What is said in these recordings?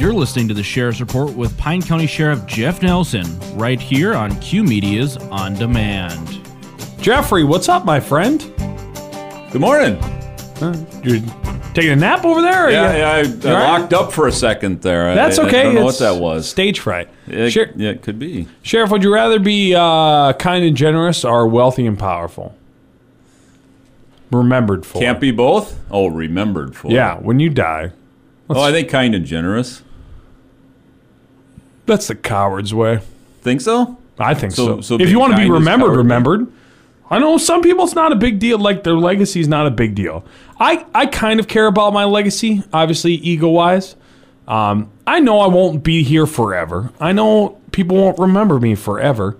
You're listening to the Sheriff's Report with Pine County Sheriff Jeff Nelson, right here on Q Media's On Demand. Jeffrey, what's up, my friend? Good morning. You're taking a nap over there? Yeah, you- yeah I, I You all right? locked up for a second there. That's I, okay. I don't know what that was. Stage fright. It, Sher- yeah, it could be. Sheriff, would you rather be uh, kind and generous or wealthy and powerful? Remembered for. Can't be both. Oh, remembered for. Yeah, when you die. Oh, I think kind and generous. That's the coward's way. Think so? I think so. So- so if you want to be remembered, remembered. I know some people it's not a big deal. Like their legacy is not a big deal. I I kind of care about my legacy, obviously ego wise. Um, I know I won't be here forever. I know people won't remember me forever.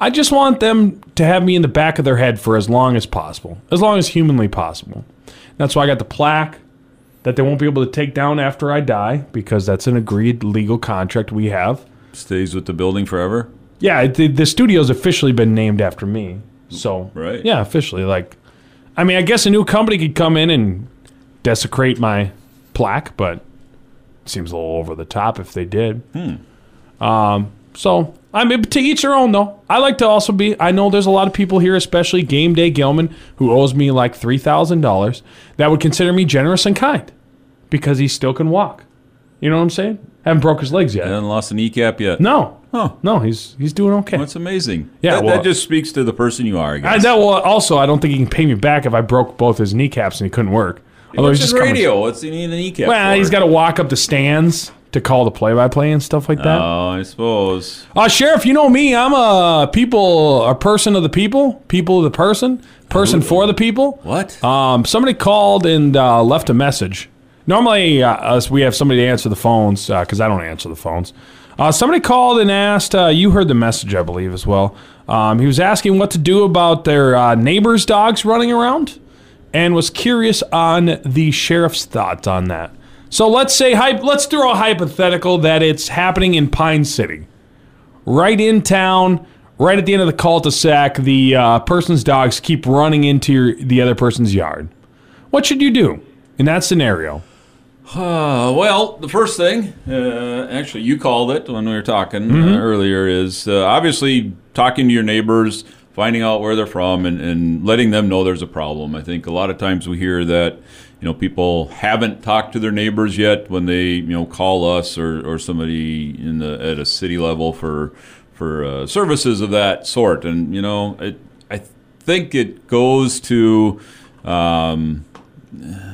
I just want them to have me in the back of their head for as long as possible, as long as humanly possible. That's why I got the plaque that they won't be able to take down after I die because that's an agreed legal contract we have. Stays with the building forever. Yeah, the, the studio's officially been named after me. So, Right. yeah, officially. Like, I mean, I guess a new company could come in and desecrate my plaque, but it seems a little over the top if they did. Um, so, I mean, to each their own, though. I like to also be, I know there's a lot of people here, especially Game Day Gilman, who owes me like $3,000, that would consider me generous and kind because he still can walk. You know what I'm saying? Haven't broke his legs yet. Haven't lost a kneecap yet. No. Huh. No, he's he's doing okay. That's amazing. Yeah, That, well- that just speaks to the person you are, I I, that will also, I don't think he can pay me back if I broke both his kneecaps and he couldn't work. Although What's he's just coming- radio? What's he need a kneecap Well, for? he's got to walk up the stands to call the play-by-play and stuff like that. Oh, I suppose. Uh, Sheriff, you know me. I'm a people, a person of the people, people of the person, person for the people. What? Um, somebody called and uh, left a message. Normally, uh, us we have somebody to answer the phones because I don't answer the phones. Uh, somebody called and asked. Uh, you heard the message, I believe, as well. Um, he was asking what to do about their uh, neighbors' dogs running around, and was curious on the sheriff's thoughts on that. So let's say, let's throw a hypothetical that it's happening in Pine City right in town, right at the end of the cul-de-sac, the uh, person's dogs keep running into your, the other person's yard. What should you do in that scenario? Uh, well, the first thing, uh, actually, you called it when we were talking Mm-hmm. uh, earlier, is uh, obviously talking to your neighbors, finding out where they're from, and, and letting them know there's a problem. I think a lot of times we hear that you know people haven't talked to their neighbors yet when they you know call us or, or somebody in the at a city level for for uh, services of that sort, and you know it, I think it goes to. Um,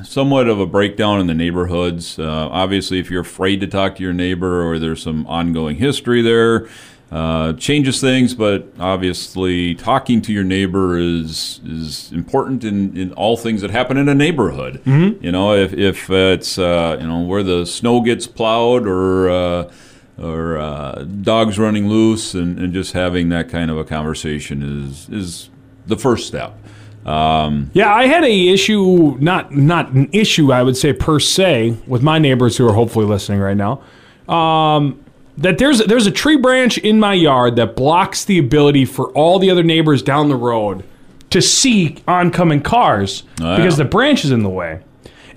somewhat of a breakdown in the neighborhoods. Uh, obviously, if you're afraid to talk to your neighbor or there's some ongoing history there, uh, changes things. But obviously, talking to your neighbor is is important in, in all things that happen in a neighborhood. You know, if if it's uh, you know where the snow gets plowed or uh, or uh, dogs running loose, and, and just having that kind of a conversation is is the first step. Um, Yeah, I had a issue, not not an issue, I would say per se, with my neighbors who are hopefully listening right now. Um, that there's there's a tree branch in my yard that blocks the ability for all the other neighbors down the road to see oncoming cars Oh, because yeah. the branch is in the way.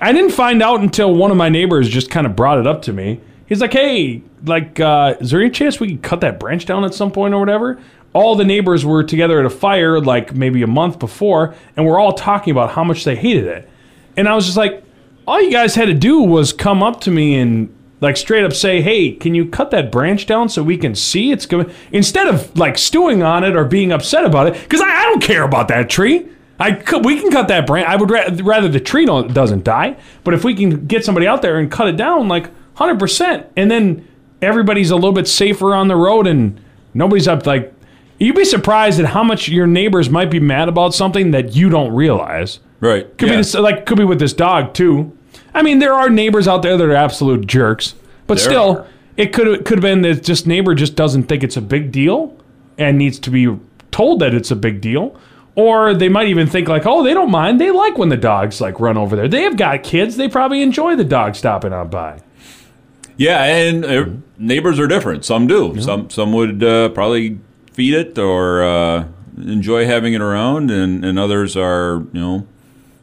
I didn't find out until one of my neighbors just kind of brought it up to me. He's like, "Hey, like, uh, is there any chance we could cut that branch down at some point or whatever?" All the neighbors were together at a fire like maybe a month before, and we're all talking about how much they hated it. And I was just like, all you guys had to do was come up to me and like straight up say, "Hey, can you cut that branch down so we can see it's going?" Instead of like stewing on it or being upset about it, because I, I don't care about that tree. I could, we can cut that branch. I would ra- rather the tree doesn't die, but if we can get somebody out there and cut it down like hundred percent, and then everybody's a little bit safer on the road and nobody's up like. You'd be surprised at how much your neighbors might be mad about something that you don't realize. right. Could yeah. be this, like could be with this dog too. I mean, there are neighbors out there that are absolute jerks, but There still, are. it could it could have been that just neighbor just doesn't think it's a big deal and needs to be told that it's a big deal. Or they might even think like, oh, they don't mind. They like when the dogs like run over there. They have got kids. They probably enjoy the dog stopping on by. Yeah, and uh, neighbors are different. Some do. Some some would uh, probably feed it or uh, enjoy having it around, and, and others are you know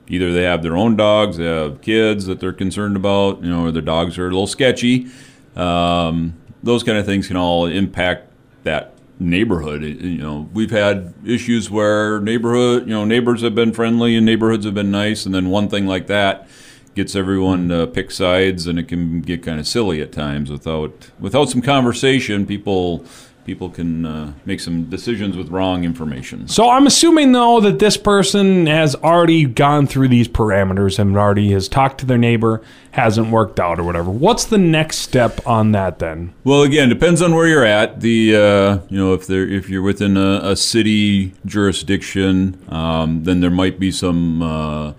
either they have their own dogs, they have kids that they're concerned about, you know, or their dogs are a little sketchy. Um, those kind of things can all impact that neighborhood. You know, we've had issues where neighborhood, you know, neighbors have been friendly and neighborhoods have been nice, and then one thing like that gets everyone to pick sides, and it can get kind of silly at times without without some conversation. People people can uh, make some decisions with wrong information. So I'm assuming though that this person has already gone through these parameters and already has talked to their neighbor, hasn't worked out or whatever. What's the next step on that then? Well, again, depends on where you're at. The uh, you know if there if you're within a, a city jurisdiction, um, then there might be some uh,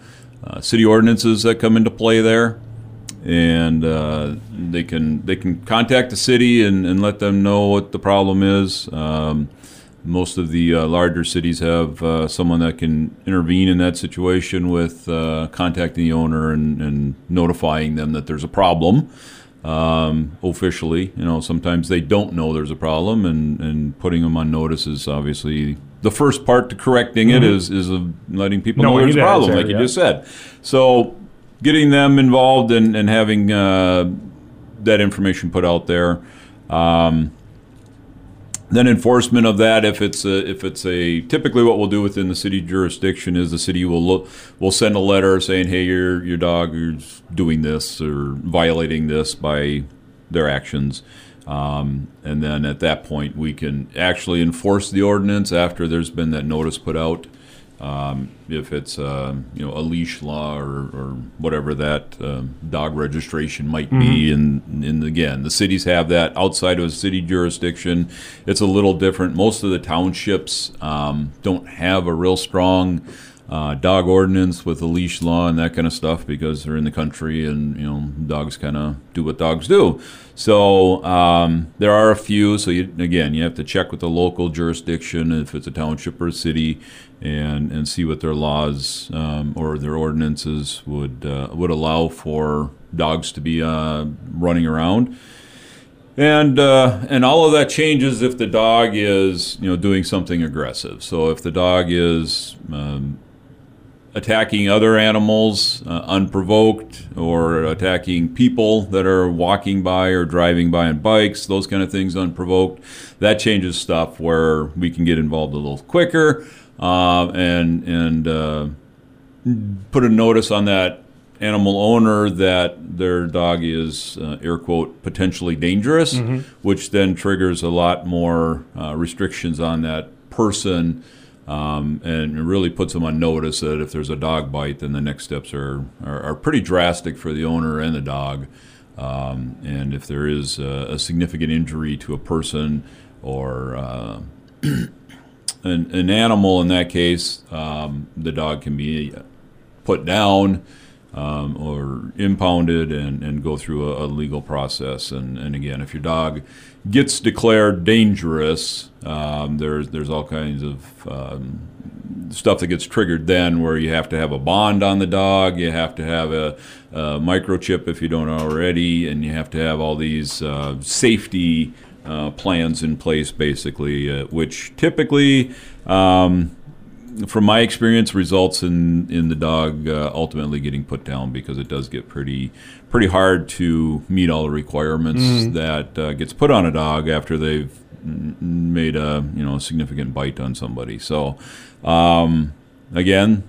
uh, city ordinances that come into play there and uh, they can they can contact the city and, and let them know what the problem is. Um, most of the uh, larger cities have uh, someone that can intervene in that situation with uh, contacting the owner and, and, notifying them that there's a problem um, officially. You know, sometimes they don't know there's a problem, and, and putting them on notice is obviously the first part to correcting mm-hmm. it is is letting people know there's a problem, like you just said. So getting them involved and, and having uh, that information put out there. Um, then enforcement of that, if it's a, if it's a typically what we'll do within the city jurisdiction is the city will look will send a letter saying, hey, your your dog is doing this or violating this by their actions. Um, and then at that point, we can actually enforce the ordinance after there's been that notice put out. Um, if it's uh, you know a leash law or, or whatever that uh, dog registration might mm-hmm. be, and, and again, the cities have that outside of a city jurisdiction. It's a little different. Most of the townships um, don't have a real strong uh, dog ordinance with a leash law and that kind of stuff because they're in the country and you know dogs kind of do what dogs do. So um, there are a few. So you, again, you have to check with the local jurisdiction if it's a township or a city, and and see what their laws um, or their ordinances would uh, would allow for dogs to be uh, running around and uh, and all of that changes if the dog is you know doing something aggressive. So if the dog is um, attacking other animals uh, unprovoked or attacking people that are walking by or driving by on bikes, those kind of things unprovoked. That changes stuff where we can get involved a little quicker uh, and and uh, put a notice on that animal owner that their dog is uh, air quote potentially dangerous, mm-hmm. which then triggers a lot more uh, restrictions on that person um, and it really puts them on notice that if there's a dog bite, then the next steps are, are, are pretty drastic for the owner and the dog. Um, and if there is a, a, significant injury to a person or uh, an, an, animal in that case, um, the dog can be put down um, or impounded and, and go through a, a legal process. And, and again, if your dog gets declared dangerous, um, there's there's all kinds of um, stuff that gets triggered then, where you have to have a bond on the dog, you have to have a, a microchip if you don't already, and you have to have all these uh, safety uh, plans in place, basically, uh, which typically. Um, from my experience, results in in the dog uh, ultimately getting put down because it does get pretty pretty hard to meet all the requirements mm. that uh, gets put on a dog after they've made a you know a significant bite on somebody. So um, again,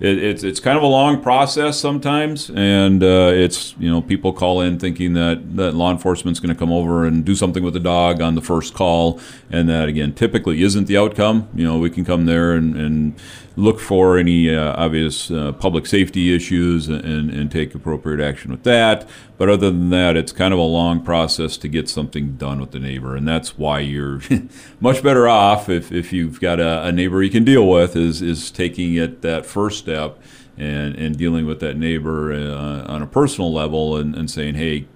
it, it's it's kind of a long process sometimes, and uh, it's you know people call in thinking that that law enforcement's going to come over and do something with the dog on the first call, and that again typically isn't the outcome. You know we can come there and, and look for any uh, obvious uh, public safety issues and, and take appropriate action with that. But other than that, it's kind of a long process to get something done with the neighbor, and that's why you're much better off if, if you've got a, a neighbor you can deal with is is taking it that first step and, and dealing with that neighbor uh, on a personal level and, and saying, hey,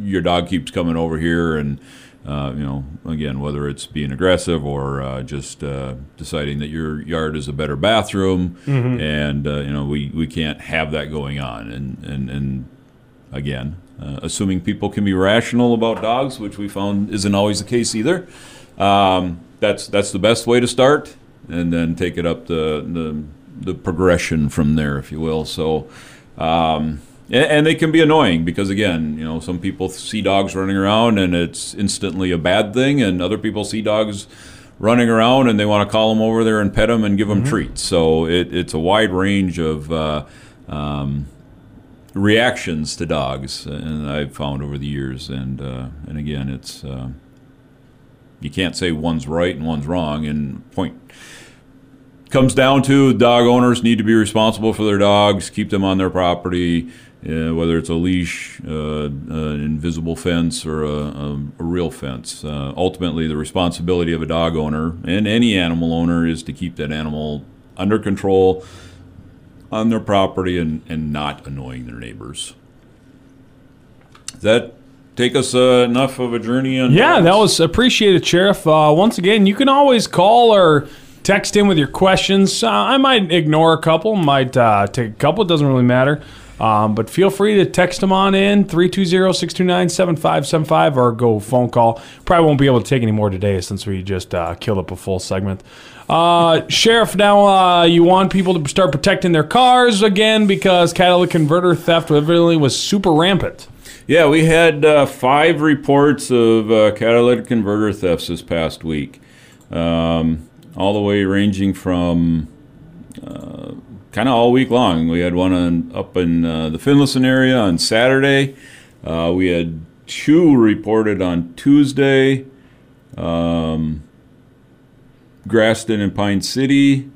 your dog keeps coming over here and uh, you know, again, whether it's being aggressive or uh, just uh, deciding that your yard is a better bathroom, mm-hmm. and uh, you know, we, we can't have that going on. And and and again, uh, assuming people can be rational about dogs, which we found isn't always the case either. Um, that's that's the best way to start, and then take it up the the, the progression from there, if you will. So. Um, and, and they can be annoying because again, you know, some people see dogs running around and it's instantly a bad thing, and other people see dogs running around and they want to call them over there and pet them and give them treats. So it, it's a wide range of uh, um, reactions to dogs, and I've found over the years. And uh, and again, it's uh, you can't say one's right and one's wrong. And point comes down to dog owners need to be responsible for their dogs, keep them on their property, uh, whether it's a leash, uh, an invisible fence, or a, a, a real fence. Uh, ultimately, the responsibility of a dog owner and any animal owner is to keep that animal under control on their property and, and not annoying their neighbors. Does that take us uh, enough of a journey on Yeah, that was appreciated, Sheriff. Uh, once again, you can always call or text in with your questions. Uh, I might ignore a couple, might uh, take a couple. It doesn't really matter. Um, but feel free to text them on in 320-629-7575 or go phone call. Probably won't be able to take any more today since we just uh, killed up a full segment. Uh, Sheriff, now uh, you want people to start protecting their cars again because catalytic converter theft evidently was super rampant. Yeah, we had uh, five reports of uh, catalytic converter thefts this past week, um, all the way ranging from uh, kind of all week long. We had one on, up in uh, the Finlayson area on Saturday. Uh, we had two reported on Tuesday. Um, Grasston and Pine City,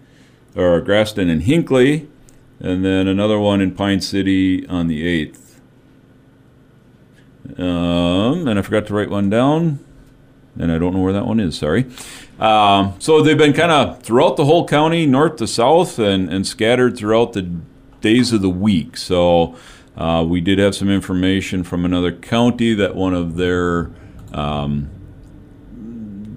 or Grasston and Hinckley, and then another one in Pine City on the 8th. Um, and I forgot to write one down, and I don't know where that one is. Sorry. Um, so they've been kind of throughout the whole county, north to south, and, and scattered throughout the days of the week. So uh, we did have some information from another county that one of their um,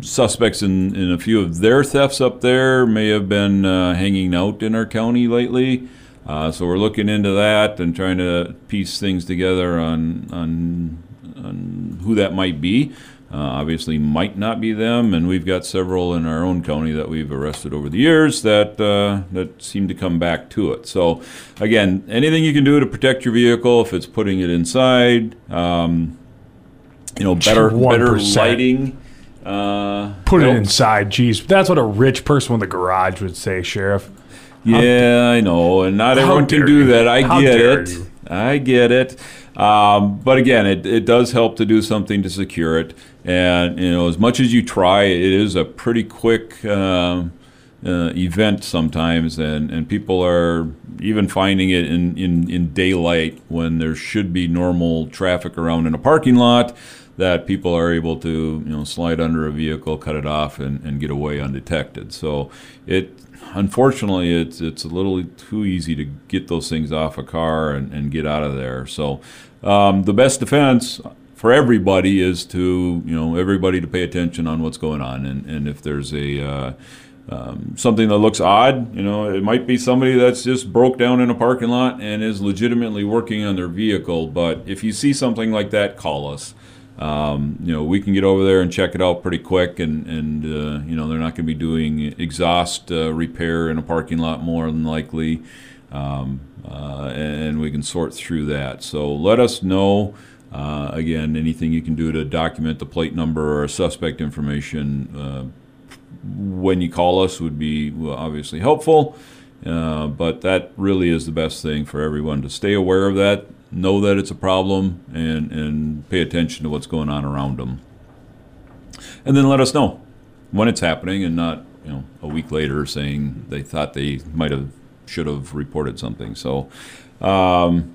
suspects in, in a few of their thefts up there may have been uh, hanging out in our county lately. Uh, so we're looking into that and trying to piece things together on on, on who that might be. Uh, obviously, might not be them, and we've got several in our own county that we've arrested over the years that uh, that seem to come back to it. So, again, anything you can do to protect your vehicle, if it's putting it inside, um, you know, better better lighting. Uh, Put it inside. Jeez, that's what a rich person with a garage would say, Sheriff. Yeah, I know, and not everyone can do you. that. I How get it. you. I get it. Um, but again, it, it does help to do something to secure it. And you know, as much as you try, it is a pretty quick um, uh, event sometimes, and, and people are even finding it in, in, in daylight when there should be normal traffic around in a parking lot. That people are able to you know slide under a vehicle, cut it off, and, and get away undetected. So it unfortunately, it's it's a little too easy to get those things off a car and, and get out of there. So um, the best defense for everybody is to you know everybody to pay attention on what's going on, and, and if there's a uh, um, something that looks odd, you know, it might be somebody that's just broke down in a parking lot and is legitimately working on their vehicle. But if you see something like that, call us. Um, you know, we can get over there and check it out pretty quick, and and uh, you know they're not going to be doing exhaust uh, repair in a parking lot more than likely, um, uh, and we can sort through that. So let us know. Uh, again, anything you can do to document the plate number or suspect information uh, when you call us would be obviously helpful. Uh, but that really is the best thing for everyone to stay aware of that, know that it's a problem, and, and pay attention to what's going on around them. And then let us know when it's happening and not, you know, a week later saying they thought they might have, should have reported something. So, um,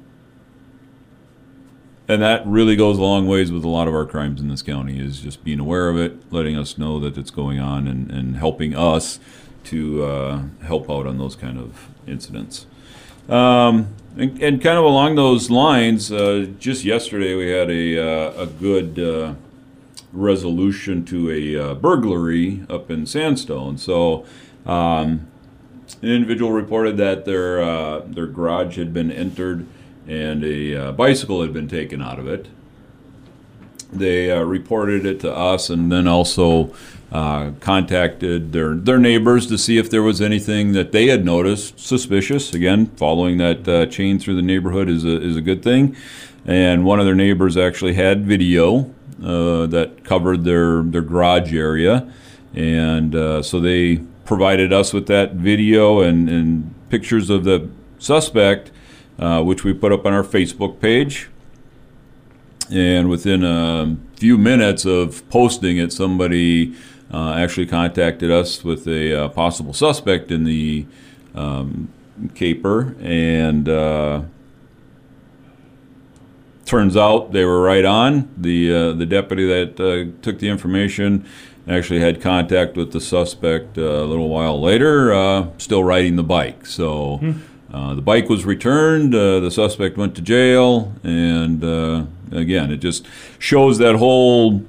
and that really goes a long ways with a lot of our crimes in this county is just being aware of it, letting us know that it's going on, and, and helping us to uh, help out on those kind of incidents. Um, and, and kind of along those lines, uh, just yesterday we had a, uh, a good uh, resolution to a uh, burglary up in Sandstone. So um, an individual reported that their uh, their garage had been entered and a uh, bicycle had been taken out of it. They uh, reported it to us, and then also uh, contacted their their neighbors to see if there was anything that they had noticed suspicious. Again, following that uh, chain through the neighborhood is a is a good thing. And one of their neighbors actually had video uh, that covered their their garage area, and uh, so they provided us with that video and, and pictures of the suspect, uh, which we put up on our Facebook page. And within a few minutes of posting it, somebody uh, actually contacted us with a uh, possible suspect in the um, caper, and uh, turns out they were right on. The uh, the deputy that uh, took the information actually had contact with the suspect uh, a little while later, still riding the bike. So. Hmm. Uh, the bike was returned. Uh, the suspect went to jail, and uh, again, it just shows that whole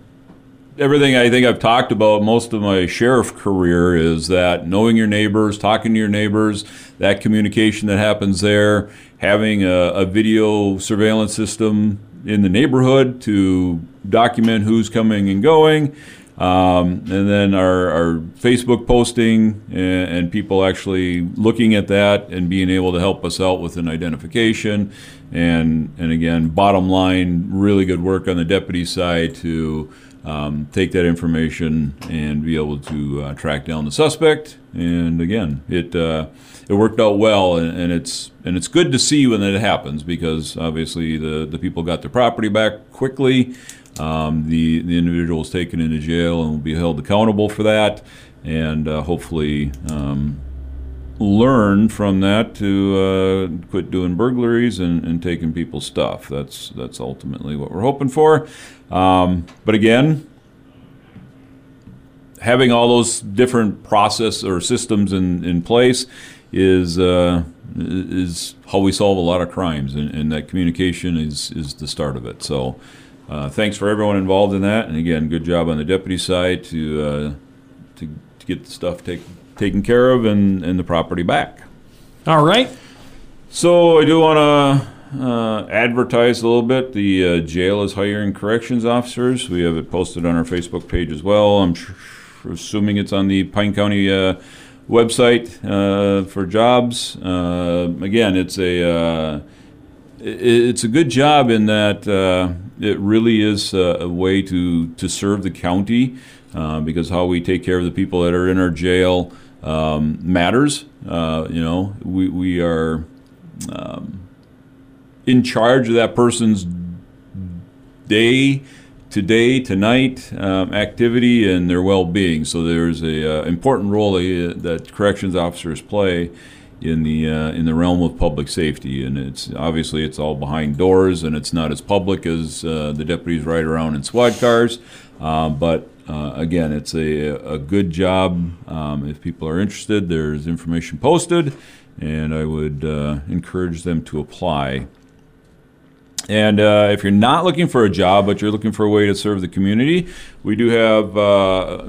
everything I think I've talked about most of my sheriff career is that knowing your neighbors, talking to your neighbors, that communication that happens there, having a, a video surveillance system in the neighborhood to document who's coming and going. Um, and then our, our Facebook posting and, and, people actually looking at that and being able to help us out with an identification. And, and again, bottom line, really good work on the deputy side to um, take that information and be able to uh, track down the suspect. And again, it uh, it worked out well, and, and, it's and it's good to see when that happens because obviously the the people got their property back quickly. Um, the the individual is taken into jail and will be held accountable for that, and uh, hopefully. Um, learn from that to uh, quit doing burglaries and, and, taking people's stuff. That's that's ultimately what we're hoping for. Um, but again, having all those different process or systems in, in place is uh, is how we solve a lot of crimes, and, and, that communication is is the start of it. So. Uh, thanks for everyone involved in that, and again, good job on the deputy side to uh, to, to get the stuff taken taken care of and, and the property back. All right. So I do want to uh, advertise a little bit. The uh, jail is hiring corrections officers. We have it posted on our Facebook page as well. I'm tr- assuming it's on the Pine County uh, website uh, for jobs. Uh, again, it's a uh, it's a good job in that it really is a, a, way to to serve the county because how we take care of the people that are in our jail um, matters. Uh, you know, we, we are um, in charge of that person's day today, tonight um, activity and their well-being. So there's a uh, important role that corrections officers play in the uh, in the realm of public safety, and it's obviously it's all behind doors and it's not as public as uh, the deputies ride around in squad cars, uh, but uh, again, it's a, a good job. Um, if people are interested, there's information posted, and I would uh, encourage them to apply. And uh, if you're not looking for a job, but you're looking for a way to serve the community, we do have uh,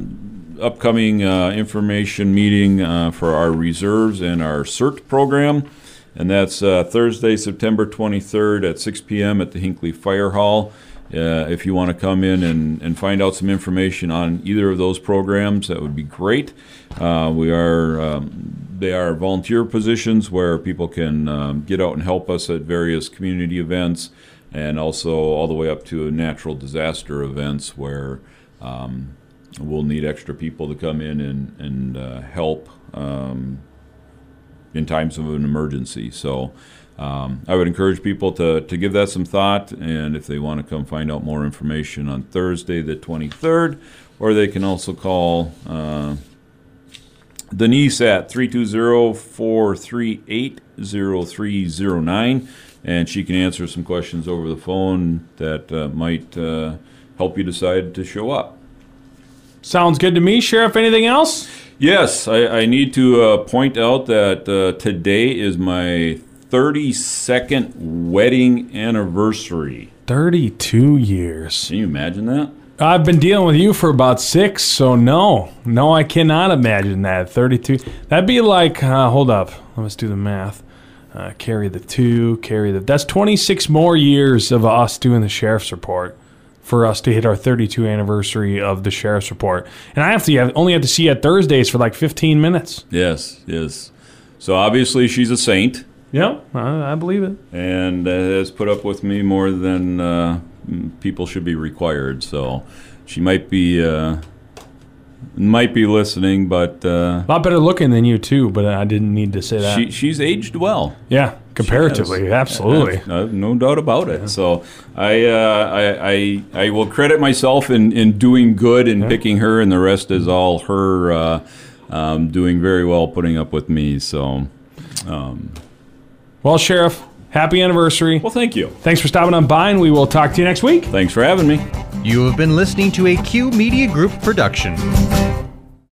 upcoming uh, information meeting uh, for our reserves and our CERT program. And that's Thursday, September 23rd at 6 p.m. at the Hinckley Fire Hall. Uh, if you want to come in and, and find out some information on either of those programs, that would be great. Uh, we are um, they are volunteer positions where people can um, get out and help us at various community events, and also all the way up to natural disaster events where um, we'll need extra people to come in and and uh, help um, in times of an emergency. So. Um, I would encourage people to, to give that some thought, and if they want to come find out more information on Thursday, the 23rd, or they can also call uh, Denise at 320 438 0309, and she can answer some questions over the phone that uh, might uh, help you decide to show up. Sounds good to me. Sheriff, anything else? Yes, I, I need to uh, point out that uh, today is my 32nd wedding anniversary. 32 years. Can you imagine that? I've been dealing with you for about six, so no. No, I cannot imagine that. 32. That'd be like, uh, hold up. Let's do the math. Uh, carry the two, carry the. That's 26 more years of us doing the sheriff's report. For us to hit our 32 anniversary of the sheriff's report. And I have to have, only have to see you at Thursdays for like 15 minutes. Yes, yes. So obviously she's a saint Yeah, I, I believe it. and uh, has put up with me more than uh, people should be required. So she might be uh, might be listening, but uh, A lot better looking than you too, but I didn't need to say that. she she's aged well. yeah, comparatively, Yes. absolutely. Uh, no doubt about it. So I, uh, I, I, I will credit myself in, in doing good and picking her, and the rest is all her uh, um, doing very well, putting up with me. So, Well, Sheriff, happy anniversary. well, thank you. Thanks for stopping on by, and we will talk to you next week. Thanks for having me. You have been listening to a Q Media Group production.